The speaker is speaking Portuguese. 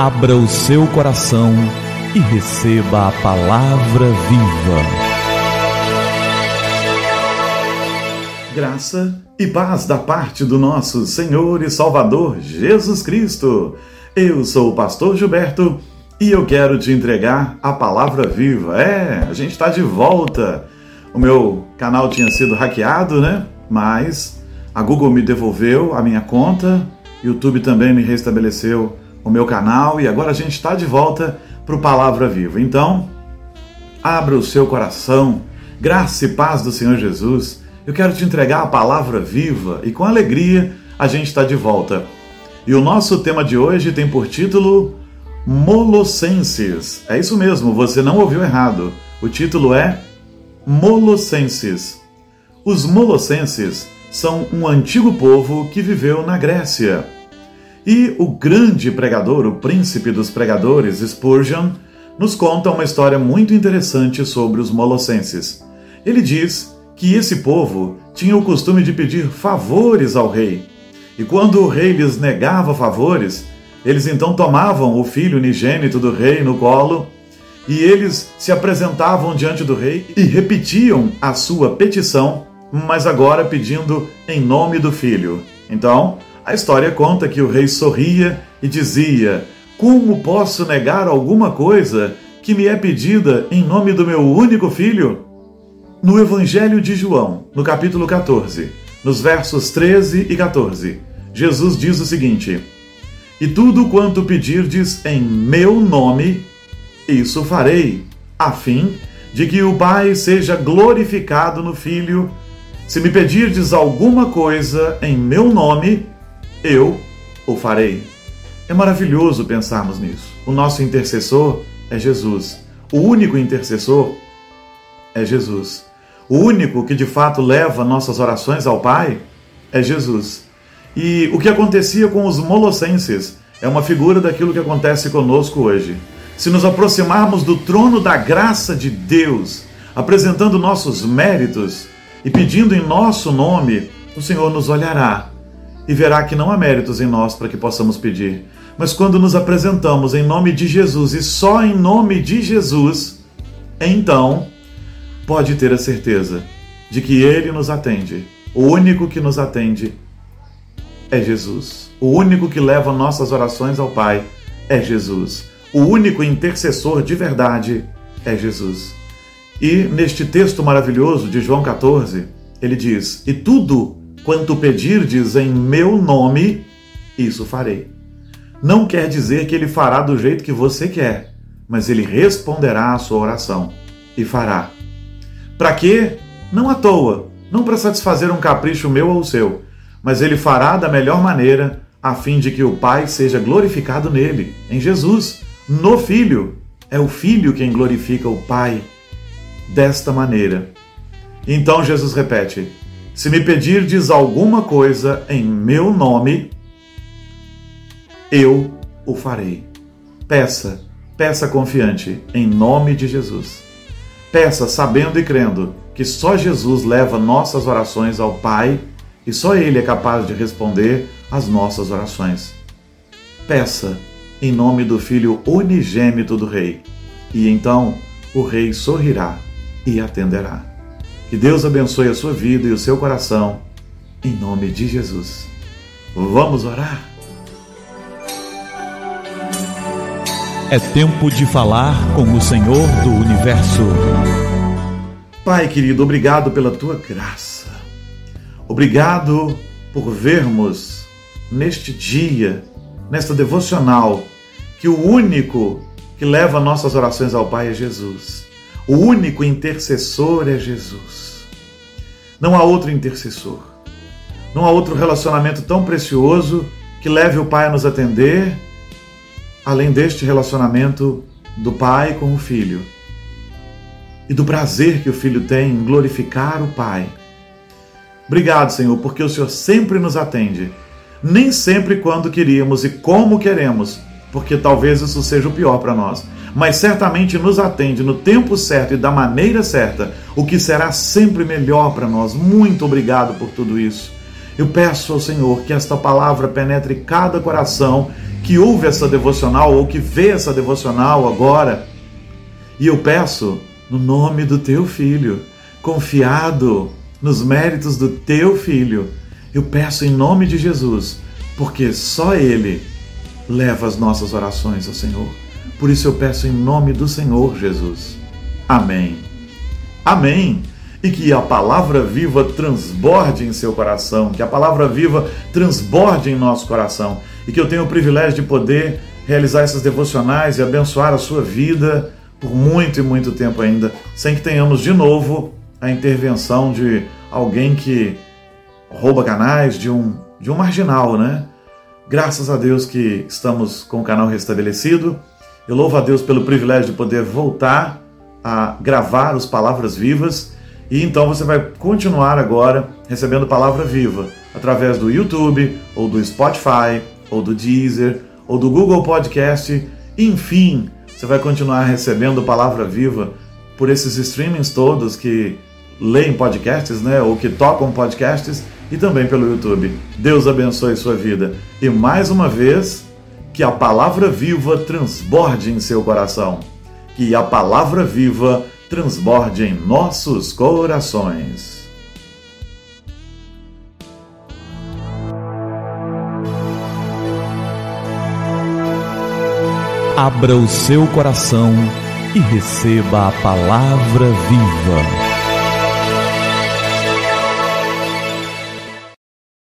Abra o seu coração e receba a palavra viva. Graça e paz da parte do nosso Senhor e Salvador Jesus Cristo. Eu sou o pastor Gilberto e eu quero te entregar a palavra viva. É, a gente está de volta. O meu canal tinha sido hackeado, né? Mas a Google me devolveu a minha conta, YouTube também me restabeleceu o meu canal e agora a gente está de volta para o Palavra Viva. Então, abra o seu coração, graça e paz do Senhor Jesus. Eu quero te entregar a palavra viva e com alegria a gente está de volta. E o nosso tema de hoje tem por título Molossenses. É isso mesmo, você não ouviu errado. O título é Molossenses. Os Molossenses são um antigo povo que viveu na Grécia. E o grande pregador, o príncipe dos pregadores, Spurgeon, nos conta uma história muito interessante sobre os molossenses. Ele diz que esse povo tinha o costume de pedir favores ao rei. E quando o rei lhes negava favores, eles então tomavam o filho unigênito do rei no colo e eles se apresentavam diante do rei e repetiam a sua petição, mas agora pedindo em nome do filho. Então, a história conta que o rei sorria e dizia: Como posso negar alguma coisa que me é pedida em nome do meu único filho? No Evangelho de João, no capítulo 14, nos versos 13 e 14, Jesus diz o seguinte: E tudo quanto pedirdes em meu nome, isso farei, a fim de que o Pai seja glorificado no Filho. Se me pedirdes alguma coisa em meu nome, eu o farei. É maravilhoso pensarmos nisso. O nosso intercessor é Jesus. O único intercessor é Jesus. O único que de fato leva nossas orações ao Pai é Jesus. E o que acontecia com os molossenses é uma figura daquilo que acontece conosco hoje. Se nos aproximarmos do trono da graça de Deus, apresentando nossos méritos e pedindo em nosso nome, o Senhor nos olhará e verá que não há méritos em nós para que possamos pedir. Mas quando nos apresentamos em nome de Jesus e só em nome de Jesus, então pode ter a certeza de que Ele nos atende. O único que nos atende é Jesus. O único que leva nossas orações ao Pai é Jesus. O único intercessor de verdade é Jesus. E neste texto maravilhoso de João 14, ele diz: E tudo Quanto pedirdes em meu nome, isso farei. Não quer dizer que ele fará do jeito que você quer, mas ele responderá à sua oração e fará. Para quê? Não à toa, não para satisfazer um capricho meu ou seu, mas ele fará da melhor maneira, a fim de que o Pai seja glorificado nele, em Jesus, no Filho. É o Filho quem glorifica o Pai desta maneira. Então Jesus repete: se me pedirdes alguma coisa em meu nome, eu o farei. Peça, peça confiante, em nome de Jesus. Peça sabendo e crendo que só Jesus leva nossas orações ao Pai e só Ele é capaz de responder às nossas orações. Peça em nome do Filho unigênito do Rei, e então o Rei sorrirá e atenderá. Que Deus abençoe a sua vida e o seu coração, em nome de Jesus. Vamos orar? É tempo de falar com o Senhor do universo. Pai querido, obrigado pela tua graça. Obrigado por vermos neste dia, nesta devocional, que o único que leva nossas orações ao Pai é Jesus. O único intercessor é Jesus. Não há outro intercessor. Não há outro relacionamento tão precioso que leve o Pai a nos atender, além deste relacionamento do Pai com o Filho e do prazer que o Filho tem em glorificar o Pai. Obrigado, Senhor, porque o Senhor sempre nos atende, nem sempre quando queríamos e como queremos, porque talvez isso seja o pior para nós mas certamente nos atende no tempo certo e da maneira certa, o que será sempre melhor para nós. Muito obrigado por tudo isso. Eu peço ao Senhor que esta palavra penetre cada coração que ouve essa devocional ou que vê essa devocional agora. E eu peço no nome do teu filho, confiado nos méritos do teu filho. Eu peço em nome de Jesus, porque só ele leva as nossas orações ao Senhor. Por isso eu peço em nome do Senhor Jesus. Amém. Amém. E que a palavra viva transborde em seu coração, que a palavra viva transborde em nosso coração e que eu tenha o privilégio de poder realizar essas devocionais e abençoar a sua vida por muito e muito tempo ainda, sem que tenhamos de novo a intervenção de alguém que rouba canais, de um, de um marginal, né? Graças a Deus que estamos com o canal restabelecido. Eu louvo a Deus pelo privilégio de poder voltar a gravar os Palavras Vivas. E então você vai continuar agora recebendo Palavra Viva através do YouTube, ou do Spotify, ou do Deezer, ou do Google Podcast. Enfim, você vai continuar recebendo Palavra Viva por esses streamings todos que leem podcasts, né, ou que tocam podcasts e também pelo YouTube. Deus abençoe sua vida. E mais uma vez, que a palavra viva transborde em seu coração. Que a palavra viva transborde em nossos corações. Abra o seu coração e receba a palavra viva.